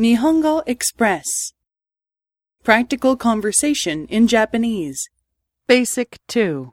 Nihongo Express. Practical Conversation in Japanese. Basic 2